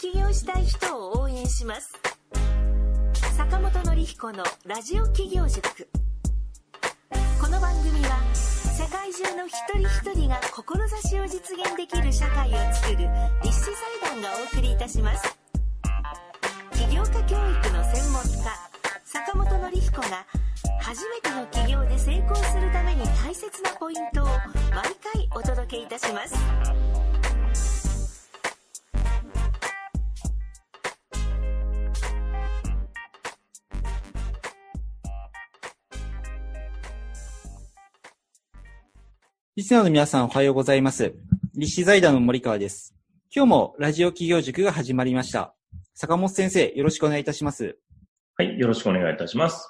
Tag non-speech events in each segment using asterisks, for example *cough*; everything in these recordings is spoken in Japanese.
起業したい人を応援します。坂本典彦のラジオ起業塾。この番組は世界中の一人一人が志を実現できる社会をつくる立志財団がお送りいたします。起業家教育の専門家坂本典彦が初めての起業で成功するために大切なポイントを毎回お届けいたします。リスナーの皆さんおはようございます。立志財団の森川です。今日もラジオ企業塾が始まりました。坂本先生、よろしくお願いいたします。はい、よろしくお願いいたします。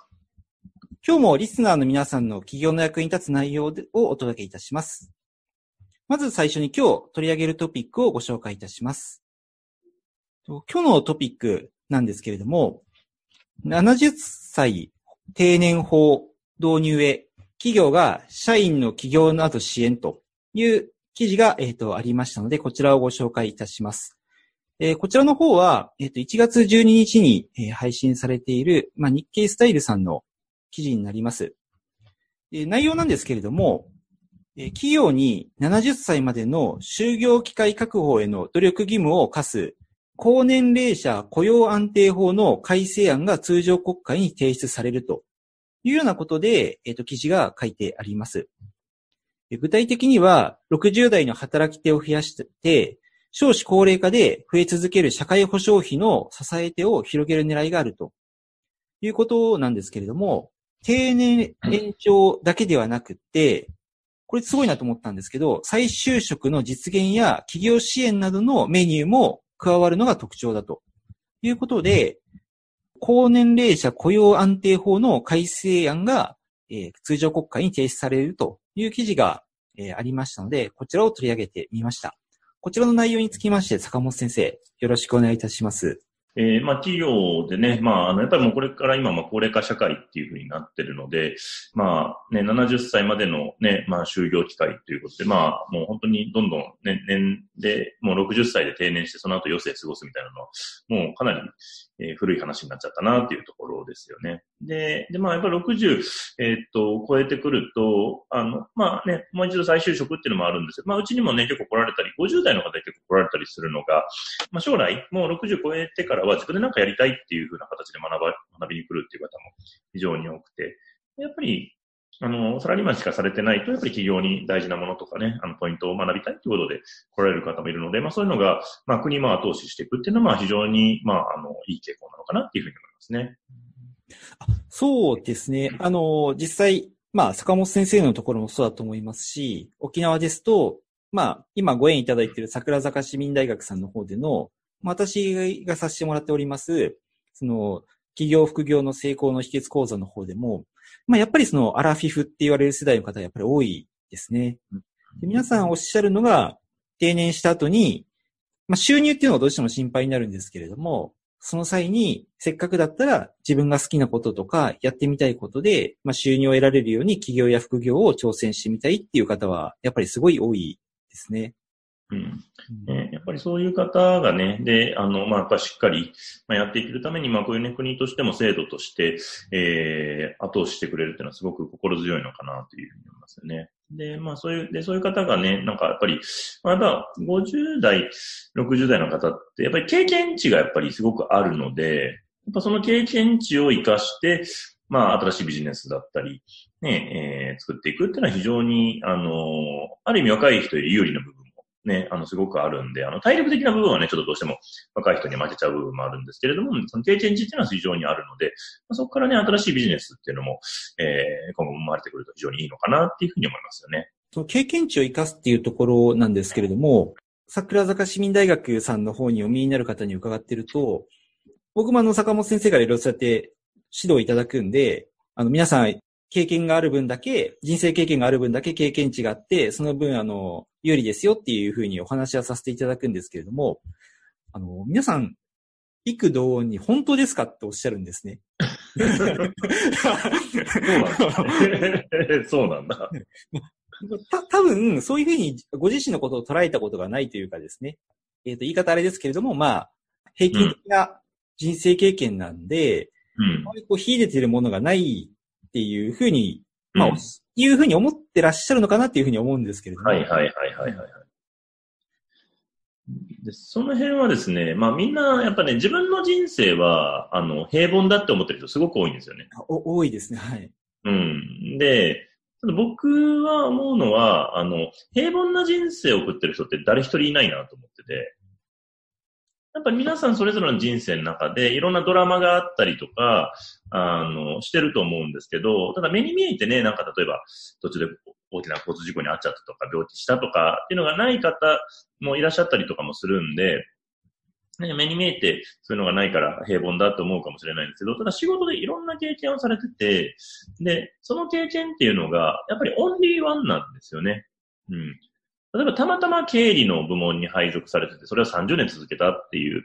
今日もリスナーの皆さんの企業の役に立つ内容をお届けいたします。まず最初に今日取り上げるトピックをご紹介いたします。今日のトピックなんですけれども、70歳定年法導入へ企業が社員の企業など支援という記事が、えっ、と、ありましたので、こちらをご紹介いたします。えーこちらの方は、えっ、と、1月12日に、えー配信されている、まあ、日経スタイルさんの記事になります。えー内容なんですけれども、えー企業に70歳までの就業機会確保への努力義務を課す高年齢者雇用安定法の改正案が通常国会に提出されるというようなことで、えっ、と、記事が書いてあります。具体的には、60代の働き手を増やして、少子高齢化で増え続ける社会保障費の支え手を広げる狙いがあるということなんですけれども、定年延長だけではなくて、これすごいなと思ったんですけど、再就職の実現や企業支援などのメニューも加わるのが特徴だということで、高年齢者雇用安定法の改正案が、えー通常国会に提出されるという記事が、えーありましたので、こちらを取り上げてみました。こちらの内容につきまして、坂本先生、よろしくお願いいたします。えーまあ企業でね、まああの、やっぱりもうこれから今、まあ高齢化社会っていうふうになってるので、まあね、70歳までのね、まあ就業機会ということで、まあもう本当にどんどんね、年で、もう60歳で定年してその後余生過ごすみたいなのは、もうかなり、えー古い話になっちゃったなっていうところですよね。で、で、まあやっぱり60、えーっと、超えてくると、あの、まあね、もう一度再就職っていうのもあるんですよ、まあうちにもね、結構来られたり、50代の方結構来られたりするのが、まあ、将来、もう60超えてからは自分で何かやりたいっていうふうな形で学ば、学びに来るっていう方も非常に多くて、やっぱり、あの、サラリーマンしかされてないと、やっぱり企業に大事なものとかね、あの、ポイントを学びたいということで来られる方もいるので、まあそういうのが、まあ国も後押ししていくっていうのは、まあ非常に、まあ、あの、いい傾向なのかなっていうふうに思いますね。そうですね。あの、実際、まあ、坂本先生のところもそうだと思いますし、沖縄ですと、まあ、今ご縁いただいている桜坂市民大学さんの方での、私がさせてもらっております、その、企業副業の成功の秘訣講座の方でも、まあ、やっぱりその、アラフィフって言われる世代の方はやっぱり多いですね。で皆さんおっしゃるのが、定年した後に、まあ、収入っていうのはどうしても心配になるんですけれども、その際に、せっかくだったら自分が好きなこととか、やってみたいことで、まあ、収入を得られるように企業や副業を挑戦してみたいっていう方は、やっぱりすごい多いですね。うん。ね、やっぱりそういう方がね、で、あの、まあ、やっぱりしっかり、まあ、やっていけるために、まあ、こういうね、国としても制度として、えー、後押ししてくれるっていうのはすごく心強いのかなというふうに思いますよね。で、まあ、そういう、で、そういう方がね、なんかやっぱり、まあ、やっぱ50代、60代の方って、やっぱり経験値がやっぱりすごくあるので、やっぱその経験値を活かして、まあ、新しいビジネスだったり、ね、えー作っていくっていうのは非常に、あの、ある意味若い人より有利な部分ね、あの、すごくあるんで、あの、体力的な部分はね、ちょっとどうしても若い人に負けちゃう部分もあるんですけれども、その経験値っていうのは非常にあるので、まあ、そこからね、新しいビジネスっていうのも、えー今後生まれてくると非常にいいのかなっていうふうに思いますよね。その経験値を生かすっていうところなんですけれども、桜坂市民大学さんの方にお見えになる方に伺ってると、僕もあの坂本先生からいろいろそうやって指導いただくんで、あの皆さん経験がある分だけ、人生経験がある分だけ経験値があって、その分あの、有利ですよっていうふうにお話はさせていただくんですけれども、あの、皆さん、幾度に本当ですかっておっしゃるんですね。そうなんだ。*laughs* た、多分、そういうふうにご自身のことを捉えたことがないというかですね。えっ、と、言い方あれですけれども、まあ、平均的な人生経験なんで、うんあまりこう秀でてるものがないっていうふうに、まあ、うんいうふうに思ってらっしゃるのかなっていうふうに思うんですけれども。はいはいはいはいはいはい。で、その辺はですね、まあみんなやっぱね、自分の人生は、あの、平凡だって思ってる人すごく多いんですよね。お多いですね。はい。うん。で、僕は思うのは、あの、平凡な人生を送ってる人って誰一人いないなと思ってて、やっぱり皆さんそれぞれの人生の中でいろんなドラマがあったりとか、あの、してると思うんですけど、ただ目に見えてね、なんか例えば途中で大きな交通事故に遭っちゃったとか、病気したとかっていうのがない方もいらっしゃったりとかもするんで、ね目に見えてそういうのがないから平凡だと思うかもしれないんですけど、ただ仕事でいろんな経験をされてて、で、その経験っていうのが、やっぱりオンリーワンなんですよね。うん。例えばたまたま経理の部門に配属されてて、それを30年続けたっていう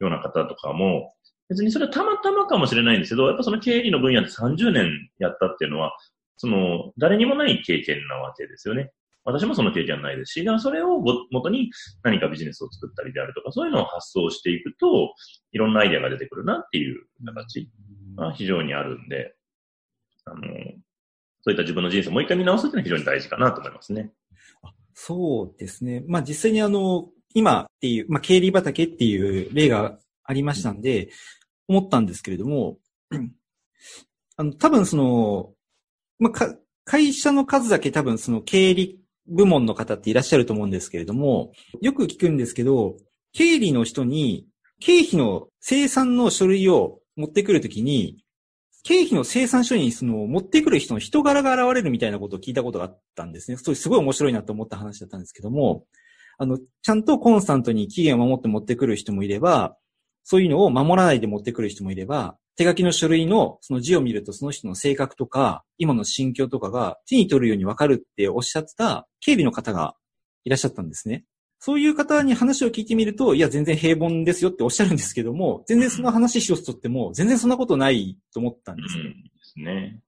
ような方とかも、別にそれはたまたまかもしれないんですけど、やっぱその経理の分野で30年やったっていうのは、その、誰にもない経験なわけですよね。私もその経験はないですし、だからそれをも元に何かビジネスを作ったりであるとか、そういうのを発想していくと、いろんなアイデアが出てくるなっていう形が非常にあるんで、あの、そういった自分の人生をもう一回見直すっていうのは非常に大事かなと思いますね。そうですね。まあ実際にあの、今っていう、まあ経理畑っていう例がありましたんで、思ったんですけれども、あの、多分その、まあか、会社の数だけ多分その経理部門の方っていらっしゃると思うんですけれども、よく聞くんですけど、経理の人に経費の生産の書類を持ってくるときに、経費の生産書にその持ってくる人の人柄が現れるみたいなことを聞いたことがあったんですね。それすごい面白いなと思った話だったんですけども、あの、ちゃんとコンスタントに期限を守って持ってくる人もいれば、そういうのを守らないで持ってくる人もいれば、手書きの書類のその字を見るとその人の性格とか、今の心境とかが手に取るようにわかるっておっしゃってた経理の方がいらっしゃったんですね。そういう方に話を聞いてみると、いや、全然平凡ですよっておっしゃるんですけども、全然その話一つとっても、全然そんなことないと思ったんうん。ですよ。ですね。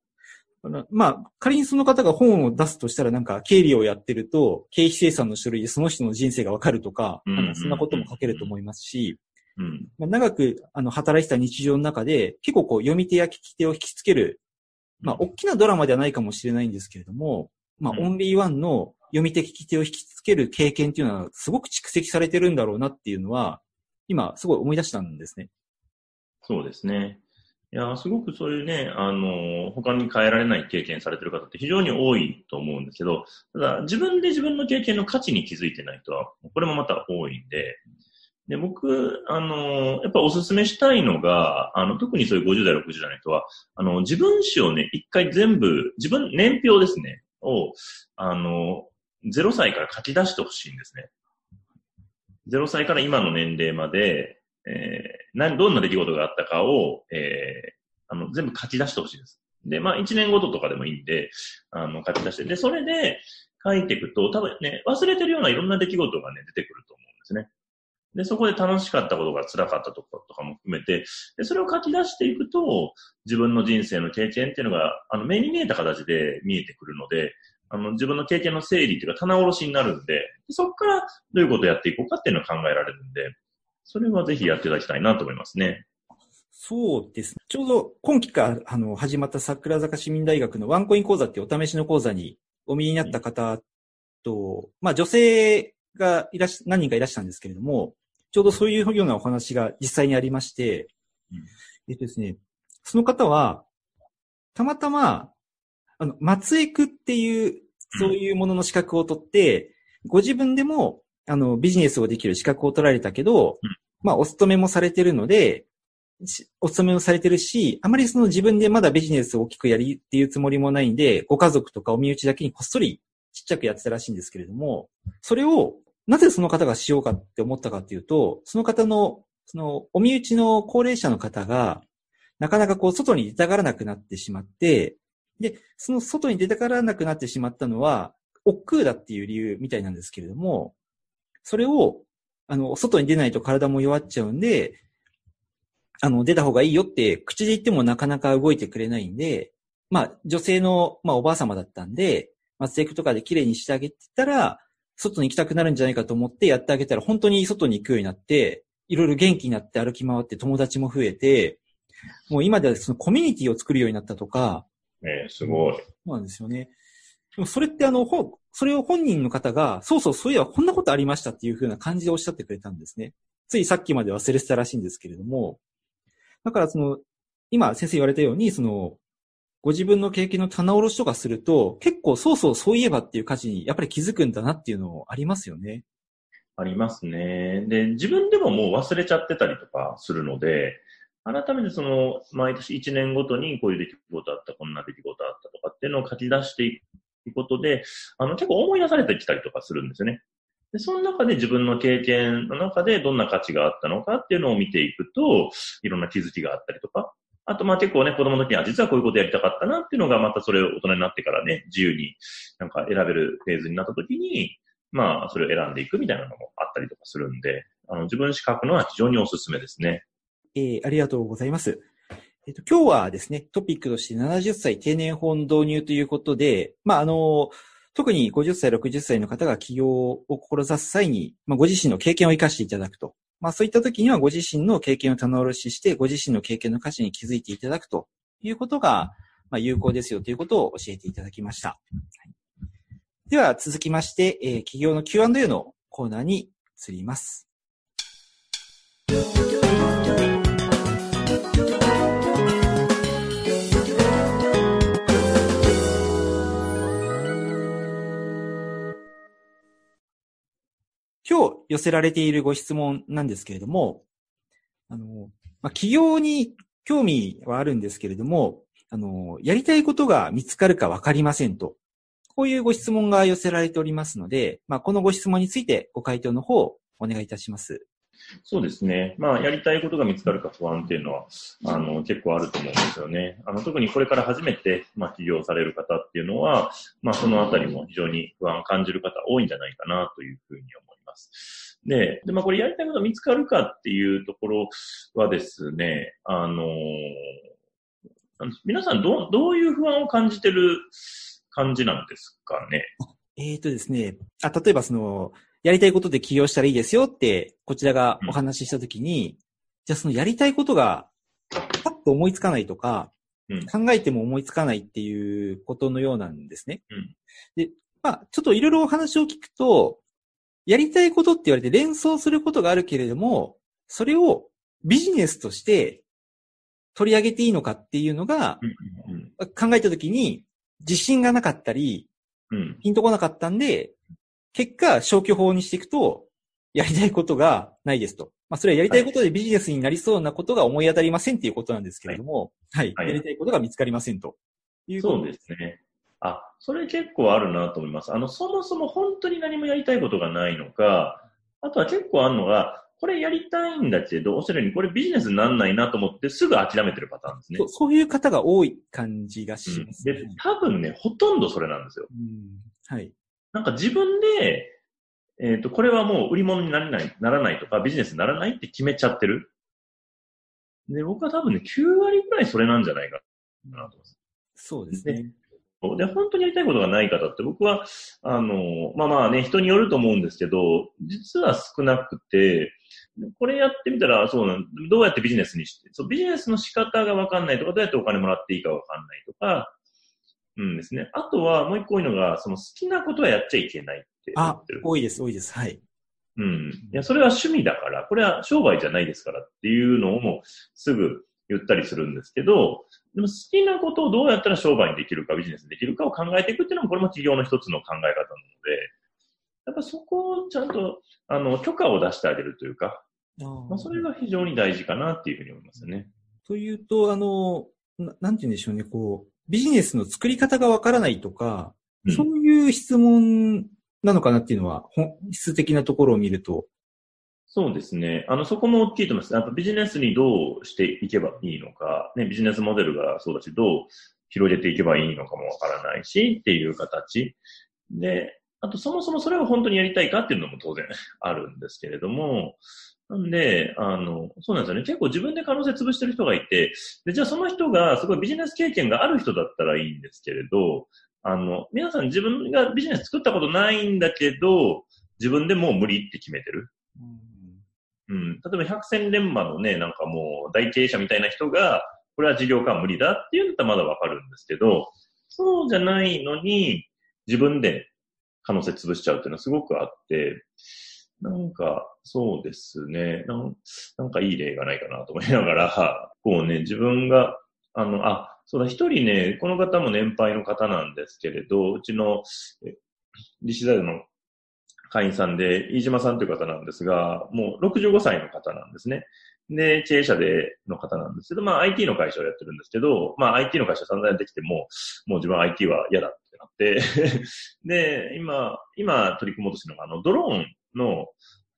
まあ、仮にその方が本を出すとしたら、なんか、経理をやってると、経費生産の書類でその人の人生がわかるとか、うんなんかそんなことも書けると思いますし、うん。まあ、長く、あの、働いてた日常の中で、結構こう、読み手や聞き手を引きつける、まあ、大きなドラマではないかもしれないんですけれども、まあ、うんオンリーワンの読み手聞き手を引きつける経験っていうのは、すごく蓄積されてるんだろうなっていうのは、今、すごい思い出したんですね。そうですね。いや、すごくそういうね、あの、他に変えられない経験されてる方って非常に多いと思うんですけど、ただ自分で自分の経験の価値に気づいてない人は、これもまた多いんで、で、僕、あの、やっぱお勧めしたいのが、あの、特にそういう50代、60代の人は、あの、自分史をね、一回全部、自分、年表ですね、を、あの、0歳から書き出してほしいんですね。0歳から今の年齢まで、えー何、どんな出来事があったかを、えーあの、全部書き出してほしいです。で、まあ、1年ごととかでもいいんで、あの、書き出して。で、それで書いていくと、多分ね、忘れてるようないろんな出来事がね、出てくると思うんですね。で、そこで楽しかったことが辛かったとことかも含めて、で、それを書き出していくと、自分の人生の経験っていうのが、あの、目に見えた形で見えてくるので、あの、自分の経験の整理っていうか、棚卸しになるんで、でそこからどういうことをやっていこうかっていうのを考えられるんで、それはぜひやっていただきたいなと思いますね。そうです。ちょうど今期からあの始まった桜坂市民大学のワンコイン講座っていうお試しの講座にお見えになった方と、まあ女性がいらし、何人かいらしたんですけれども、ちょうどそういうようなお話が実際にありまして、うん。えっとですね、その方は、たまたま、あの、松江区っていう、そういうものの資格を取って、ご自分でも、あの、ビジネスをできる資格を取られたけど、うん。まあ、お勤めもされてるので、しお勤めもされてるし、あまりその自分でまだビジネスを大きくやりっていうつもりもないんで、ご家族とかお身内だけにこっそりちっちゃくやってたらしいんですけれども、それをなぜその方がしようかって思ったかっていうと、その方の、そのお身内の高齢者の方が、なかなかこう外に出たがらなくなってしまって、で、その外に出たがらなくなってしまったのは、億劫だっていう理由みたいなんですけれども、それを、あの、外に出ないと体も弱っちゃうんで、あの、出た方がいいよって、口で言ってもなかなか動いてくれないんで、まあ、女性の、まあ、おばあ様だったんで、松江区とかで綺麗にしてあげてたら、外に行きたくなるんじゃないかと思ってやってあげたら、本当に外に行くようになって、いろいろ元気になって歩き回って友達も増えて、もう今ではそのコミュニティを作るようになったとか、えー、すごい。そうなんですよね。でもそれってあの、ほそれを本人の方が、そうそう、そういえばこんなことありましたっていう風な感じでおっしゃってくれたんですね。ついさっきまで忘れてたらしいんですけれども、だからその、今先生言われたように、その、ご自分の経験の棚卸しとかすると、結構そうそうそういえばっていう価値にやっぱり気づくんだなっていうのありますよね。ありますね。で、自分でももう忘れちゃってたりとかするので、改めてその、毎年1年ごとにこういう出来事あった、こんな出来事あったとかっていうのを書き出していくことで、あの、結構思い出されてきたりとかするんですよね。で、その中で自分の経験の中でどんな価値があったのかっていうのを見ていくと、いろんな気づきがあったりとか、あと、まあ結構ね、子供の時には実はこういうことやりたかったなっていうのが、またそれを大人になってからね、自由になんか選べるフェーズになった時に、まあ、それを選んでいくみたいなのもあったりとかするんで、あの、自分史書くのは非常におすすめですね。えー、ありがとうございます。えっ、と、今日はですね、トピックとして70歳定年法の導入ということで、まあ、あの、特に50歳、60歳の方が起業を志す際に、まあ、ご自身の経験を生かしていただくと。まあそういった時にはご自身の経験を棚卸しして、ご自身の経験の価値に気づいていただくということが、まあ有効ですよということを教えていただきました。では続きまして、えー、企業の Q&A のコーナーに移ります。寄せられているご質問なんですけれども、あの、まあ、企業に興味はあるんですけれども、あの、やりたいことが見つかるかわかりませんと。こういうご質問が寄せられておりますので、まあ、このご質問についてご回答の方をお願いいたします。そうですね。まあ、やりたいことが見つかるか不安っていうのは、あの、結構あると思うんですよね。あの、特にこれから初めて、まあ、起業される方っていうのは、まあ、そのあたりも非常に不安を感じる方多いんじゃないかなというふうに思います。で、で、まあ、これやりたいこと見つかるかっていうところはですね、あの皆さんどう、どういう不安を感じてる感じなんですかね？えっ、ー、とですね、あ、例えばその、やりたいことで起業したらいいですよって、こちらがお話ししたときに、うん、じゃあそのやりたいことが、パッと思いつかないとか、うん、考えても思いつかないっていうことのようなんですね。うん、で、まあ、ちょっといろいろお話を聞くと、やりたいことって言われて連想することがあるけれども、それをビジネスとして取り上げていいのかっていうのが、考えたときに自信がなかったり、ピンとこなかったんで、結果消去法にしていくと、やりたいことがないですと。まあ、それはやりたいことでビジネスになりそうなことが思い当たりませんっていうことなんですけれども、はい。はい、やりたいことが見つかりませんと。いうことですね。あ、それ結構あるなと思います。あの、そもそも本当に何もやりたいことがないのか、あとは結構あるのが、これやりたいんだけど、おっしゃるようにこれビジネスにならないなと思ってすぐ諦めてるパターンですね。そうそういう方が多い感じがします、ねうん、で、多分ね、ほとんどそれなんですよ。うん、はい。なんか自分で、えっ、ー、と、これはもう売り物にならない、ならないとか、ビジネスにならないって決めちゃってる。で、僕は多分ね、9割くらいそれなんじゃないかなと思います。そうですね。で、本当にやりたいことがない方って僕は、あの、まあまあね、人によると思うんですけど、実は少なくて、これやってみたら、そうなん、どうやってビジネスにして、そう、ビジネスの仕方がわかんないとか、どうやってお金もらっていいかわかんないとか、うんですね。あとはもう一個多いのが、その好きなことはやっちゃいけないってあ、多いです、多いです。はい。うん。いや、それは趣味だから、これは商売じゃないですからっていうのをすぐ言ったりするんですけど、でも好きなことをどうやったら商売にできるか、ビジネスにできるかを考えていくっていうのも、これも企業の一つの考え方なので、やっぱそこをちゃんと、あの、許可を出してあげるというか、まあ、それが非常に大事かなっていうふうに思いますね。というと、あの、ななんて言うんでしょうね、こう、ビジネスの作り方がわからないとか、うん、そういう質問なのかなっていうのは、本質的なところを見るとそうですね。あの、そこも大きいと思います。やっぱビジネスにどうしていけばいいのか、ね、ビジネスモデルがそうだし、どう広げていけばいいのかもわからないし、っていう形。で、あとそもそもそれを本当にやりたいかっていうのも当然 *laughs* あるんですけれども、なんで、あの、そうなんですよね。結構自分で可能性潰してる人がいて、で、じゃあその人がすごいビジネス経験がある人だったらいいんですけれど、あの、皆さん自分がビジネス作ったことないんだけど、自分でもう無理って決めてる。うんうん。例えば百戦錬磨のね、なんかもう大経営者みたいな人が、これは事業化は無理だっていうんだったらまだわかるんですけど、そうじゃないのに、自分で可能性潰しちゃうっていうのはすごくあって、なんか、そうですね。なんなんかいい例がないかなと思いながら、*laughs* こうね、自分が、あの、あ、そうだ、一人ね、この方も年配の方なんですけれど、うちの、え理事大の会員さんで、飯島さんという方なんですが、もう65歳の方なんですね。で、経営者での方なんですけど、まあ IT の会社をやってるんですけど、まあ IT の会社散々やってきても、もう自分は IT は嫌だってなって、*laughs* で、今、今取り組もうとしてるのが、あの、ドローンの、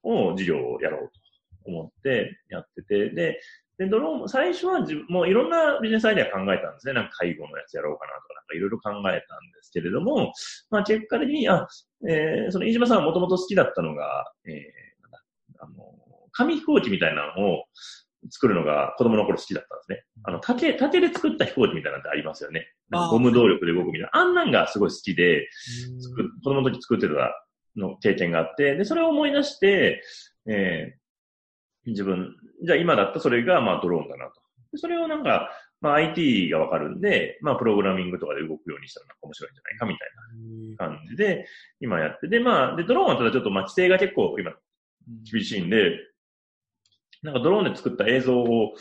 を事業をやろうと思ってやってて、で、で、ドローンも、最初は自分、もういろんなビジネスアイデア考えたんですね。なんか介護のやつやろうかなとか、なんかいろいろ考えたんですけれども、まあ結果的に、あ、えー、その飯島さんはもともと好きだったのが、えー、なんだ、あの、紙飛行機みたいなのを作るのが子供の頃好きだったんですね。あの、竹、竹で作った飛行機みたいなのってありますよね。ゴム動力で動くみたいな。あんなんがすごい好きで、作っ子供の時作ってたの経験があって、で、それを思い出して、えー、自分、じゃあ今だったらそれがまあドローンだなと。でそれをなんか、まあ IT がわかるんで、まあプログラミングとかで動くようにしたらなんか面白いんじゃないかみたいな感じで、今やって、で、まあ、で、ドローンはただちょっとまあ規制が結構今厳しいんで、なんかドローンで作った映像を、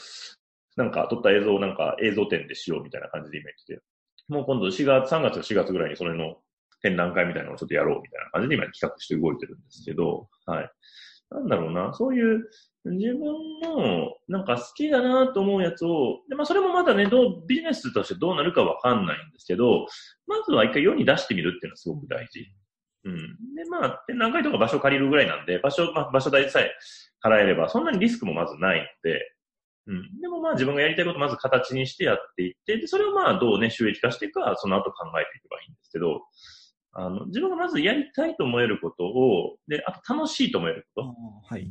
なんか撮った映像をなんか映像展でしようみたいな感じで今言ってて、もう今度4月、3月か4月ぐらいにそれの展覧会みたいなのをちょっとやろうみたいな感じで今企画して動いてるんですけど、はい。なんだろうな、そういう自分のなんか好きだなと思うやつを、でまあそれもまだね、どう、ビジネスとしてどうなるかわかんないんですけど、まずは一回世に出してみるっていうのはすごく大事。うん。で、まあ、展覧会とか場所借りるぐらいなんで、場所、まあ、場所代さえ払えれば、そんなにリスクもまずないので、うん。でもまあ自分がやりたいことまず形にしてやっていって、で、それをまあどうね、収益化していくか、その後考えていけばいいんですけど、あの、自分がまずやりたいと思えることを、で、あと楽しいと思えるこあはい。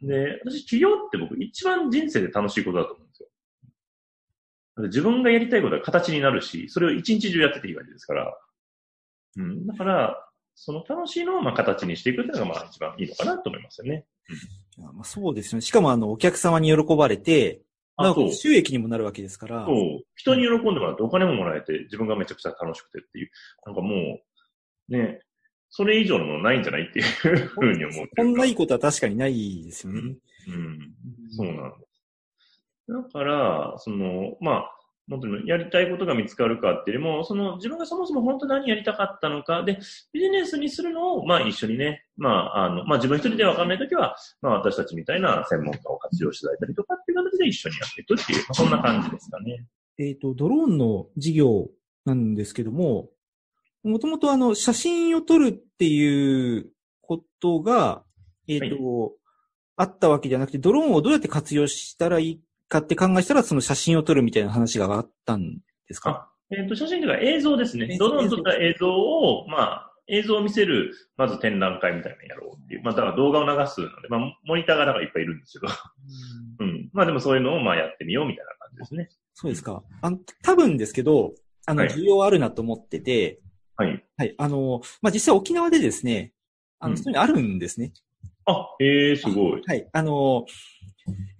と。で、私、起業って僕一番人生で楽しいことだと思うんですよ。自分がやりたいことが形になるし、それを一日中やってていいわけですから。うん。だから、その楽しいのをまあ形にしていくっていうのがまあ一番いいのかなと思いますよね。いやまあ、そうですね。しかもあの、お客様に喜ばれて、あそうなんか収益にもなるわけですから。そう。人に喜んでもらってお金ももらえて、自分がめちゃくちゃ楽しくてっていう。なんかもう、ね、それ以上のものないんじゃないっていうふうに思うこんないいことは確かにないですよね。うん。そうなんです。だから、その、まあ、本当にやりたいことが見つかるかっていうよりも、その自分がそもそも本当何やりたかったのか、で、ビジネスにするのを、まあ一緒にね、まあ、あの、まあ自分一人でわかんないときは、まあ私たちみたいな専門家を活用していただいたりとかっていう形で一緒にやっていくっていう、まあ、そんな感じですかね。えっ、と、ドローンの事業なんですけども、もともとあの、写真を撮るっていうことが、えっ、と、あったわけじゃなくて、ドローンをどうやって活用したらいいかって考えたら、その写真を撮るみたいな話があったんですか？えっ、と、写真というか映像ですねドローン撮った映像を、まあ、映像を見せる、まず展覧会みたいなのやろうっていう。まあ、だから動画を流すので、まあ、モニターがなんかいっぱいいるんですけど。うん。まあでもそういうのをまあやってみようみたいな感じですね。そうですか。あの、多分ですけど、あの、はい需要あるなと思ってて、はい。はい。あの、まあ、実際沖縄でですね、あの、うんそういうのあるんですね。あ、ええすごい。はい。あの、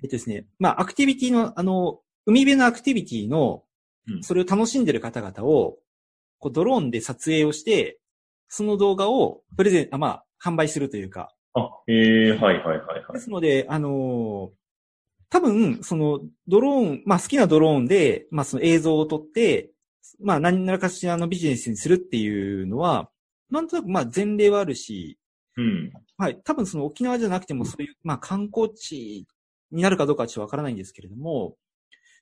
えっとですね、まあ、アクティビティの、あの、海辺のアクティビティのう、んそれを楽しんでる方々を、こう、ドローンで撮影をして、その動画をプレゼン、あ、まあ、販売するというか。あ、ええはいはいはいはい。ですので、あの多分、その、ドローン、まあ、好きなドローンで、まあ、その映像を撮って、まあ、何らかしらのビジネスにするっていうのは、なんとなく、まあ、前例はあるし、うん。はい。多分その沖縄じゃなくてもそういう、まあ観光地になるかどうかはちょっとわからないんですけれども、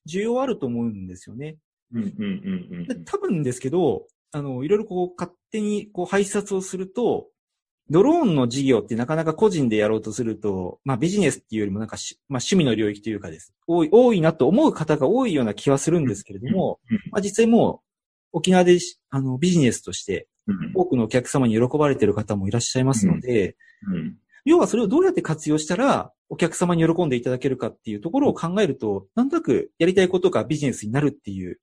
需要はあると思うんですよね。うんうんうんうん。で多分ですけど、あの、いろいろこう勝手にこう配達をすると、ドローンの事業ってなかなか個人でやろうとすると、まあビジネスっていうよりもなんかし、まあ趣味の領域というかです。多い、多いなと思う方が多いような気はするんですけれども、うんまあ実際もう沖縄でしあのビジネスとしてうん多くのお客様に喜ばれている方もいらっしゃいますので、うん。要はそれをどうやって活用したら、お客様に喜んでいただけるかっていうところを考えると、なんとなくやりたいことがビジネスになるっていう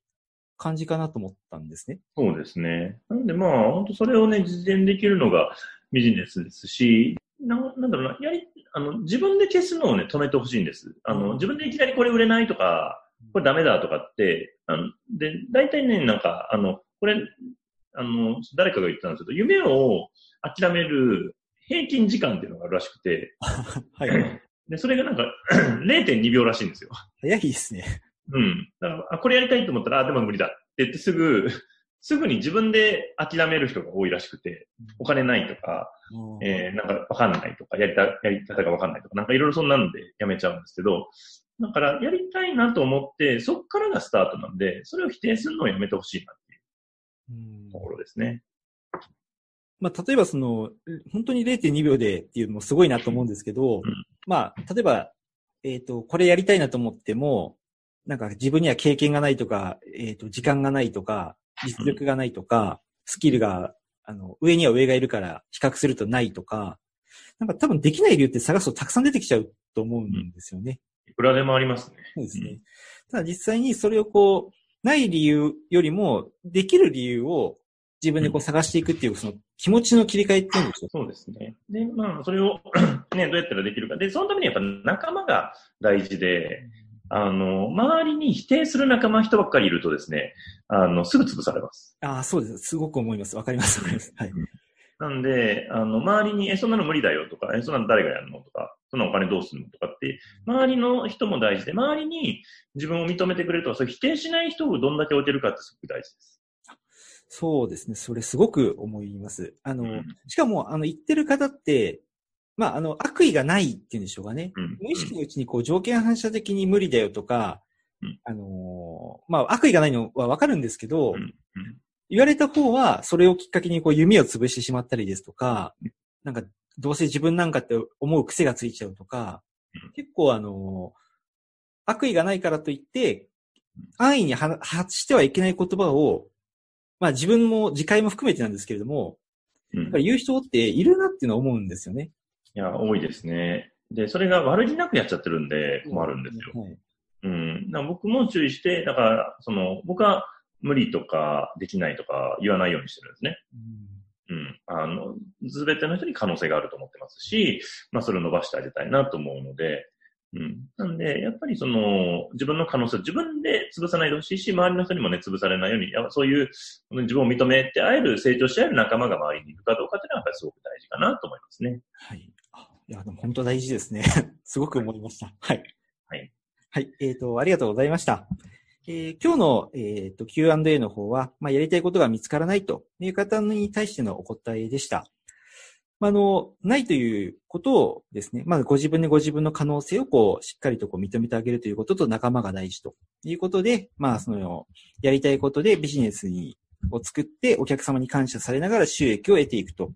感じかなと思ったんですね。そうですね。なのでまあ、本当それをね、実現できるのがビジネスですし、な、なんだろうな、やり、あの、自分で消すのをね、止めてほしいんです。あの、自分でいきなりこれ売れないとか、これダメだとかって、あの、で、大体ね、なんか、あの、これ、あの、誰かが言ったんですけど、夢を諦める平均時間っていうのがあるらしくて、*laughs* はい。で、それがなんか *clears throat* 0.2秒らしいんですよ。早いですね。うん。だから、あ、これやりたいと思ったら、あ、でも無理だって言ってすぐ、すぐに自分で諦める人が多いらしくて、お金ないとか、えー、なんかわかんないとか、やりた、やり方がわかんないとか、なんかいろいろそんなんでやめちゃうんですけど、だからやりたいなと思って、そっからがスタートなんで、それを否定するのをやめてほしいなっていうところですね。まあ、例えばその、本当に0.2秒でっていうのもすごいなと思うんですけど、うん、まあ、例えば、えっ、ー、と、これやりたいなと思っても、なんか自分には経験がないとか、えっ、ー、と、時間がないとか、実力がないとか、スキルが、あの、上には上がいるから比較するとないとか、なんか多分できない理由って探すとたくさん出てきちゃうと思うんですよね。いくらでもありますね。そうですね。ただ実際にそれをこう、ない理由よりも、できる理由を自分でこう探していくっていう、その気持ちの切り替えっていうんでしょうそうですね。で、まあ、それをね、どうやったらできるか。で、そのためにやっぱ仲間が大事で、あの、周りに否定する仲間人ばっかりいるとですね、あの、すぐ潰されます。ああ、そうです。すごく思います。わかります。わかります。はい。なんで、あの、周りに、え、そんなの無理だよとか、え、そんなの誰がやるのとか、そんなお金どうするのとかって、周りの人も大事で、周りに自分を認めてくれるとか、そう否定しない人をどんだけ置いてるかってすごく大事です。そうですね。それすごく思います。あの、うん、しかも、あの、言ってる方って、まあ、あの、悪意がないっていうんでしょうかね。うん、無意識のうちにこう条件反射的に無理だよとか、うん、あのまあ、悪意がないのはわかるんですけど、うん、言われた方は、それをきっかけにこう弓を潰してしまったりですとか、なんか、どうせ自分なんかって思う癖がついちゃうとか、結構あの悪意がないからといって、安易に発してはいけない言葉を、まあ自分も自戒も含めてなんですけれども、やっぱり言う人っているなっていうのは思うんですよね。いや、多いですね。で、それが悪気なくやっちゃってるんで困るんですよ。はい、うん。だ僕も注意して、だから、その、僕は無理とかできないとか言わないようにしてるんですね。うん。うん。あの、すべての人に可能性があると思ってますし、まあ、それを伸ばしてあげたいなと思うので、うん。なんで、やっぱりその、自分の可能性を自分で潰さないでほしいし、周りの人にもね、潰されないように、そういう、自分を認めて会える、成長し合える仲間が周りにいるかどうかっていうのは、やっぱりすごく大事かなと思いますね。はい。いや、でも本当大事ですね。*laughs* すごく思いました。はい。はい。はい。えっ、ー、と、ありがとうございました。えー、今日の、えーと、Q&A の方は、まあ、やりたいことが見つからないという方に対してのお答えでした。まあ、あの、ないということをですね、まずご自分でご自分の可能性をこう、しっかりとこう認めてあげるということと仲間が大事ということで、まあ、その、やりたいことでビジネスに、を作ってお客様に感謝されながら収益を得ていくと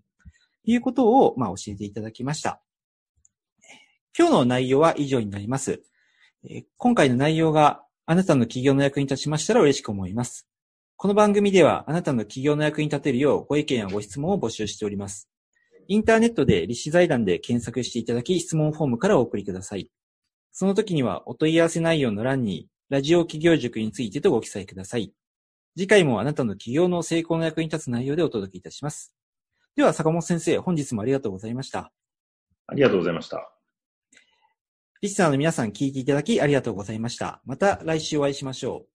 いうことを、まあ、教えていただきました。今日の内容は以上になります。今回の内容があなたの企業の役に立ちましたら嬉しく思います。この番組ではあなたの企業の役に立てるようご意見やご質問を募集しております。インターネットで立志財団で検索していただき質問フォームからお送りください。その時にはお問い合わせ内容の欄にラジオ企業塾についてとご記載ください。次回もあなたの企業の成功の役に立つ内容でお届けいたします。では坂本先生、本日もありがとうございました。ありがとうございました。リスナーの皆さん聞いていただきありがとうございました。また来週お会いしましょう。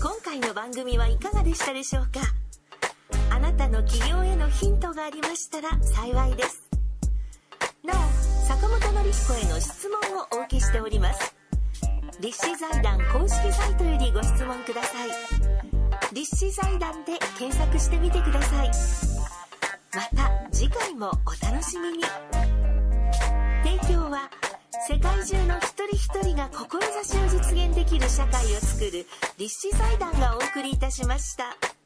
今回の番組はいかがでしたでしょうか？あなたの企業へのヒントがありましたら幸いです。なお、坂本典彦への質問をお受けしております。立志財団公式サイトよりご質問ください。立志財団で検索してみてくださいまた次回もお楽しみに提供は世界中の一人一人が志を実現できる社会をつくる立志財団がお送りいたしました。